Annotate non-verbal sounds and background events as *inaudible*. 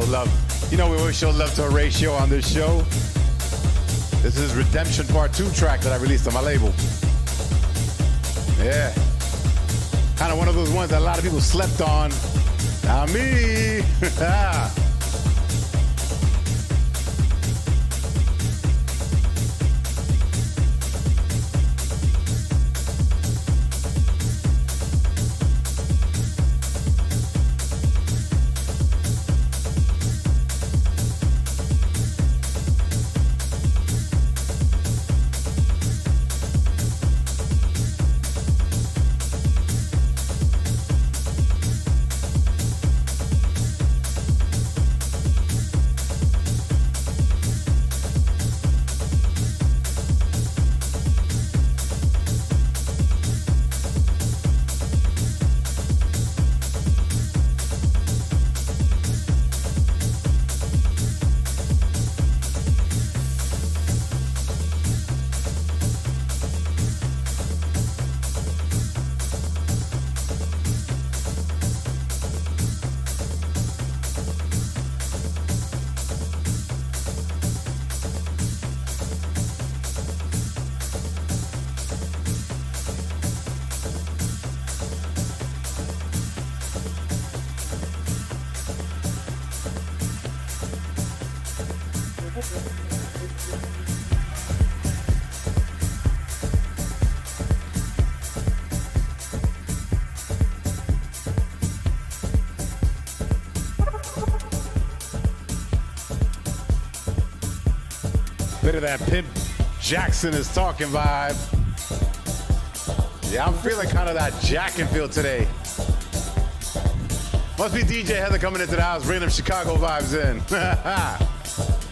love. You know, we always show love to Horatio on this show. This is Redemption Part 2 track that I released on my label. Yeah. Kind of one of those ones that a lot of people slept on. Not me. *laughs* Ah. Bit of that Pimp Jackson is talking vibe. Yeah, I'm feeling kind of that Jack and feel today. Must be DJ Heather coming into the house, bringing them Chicago vibes in. *laughs*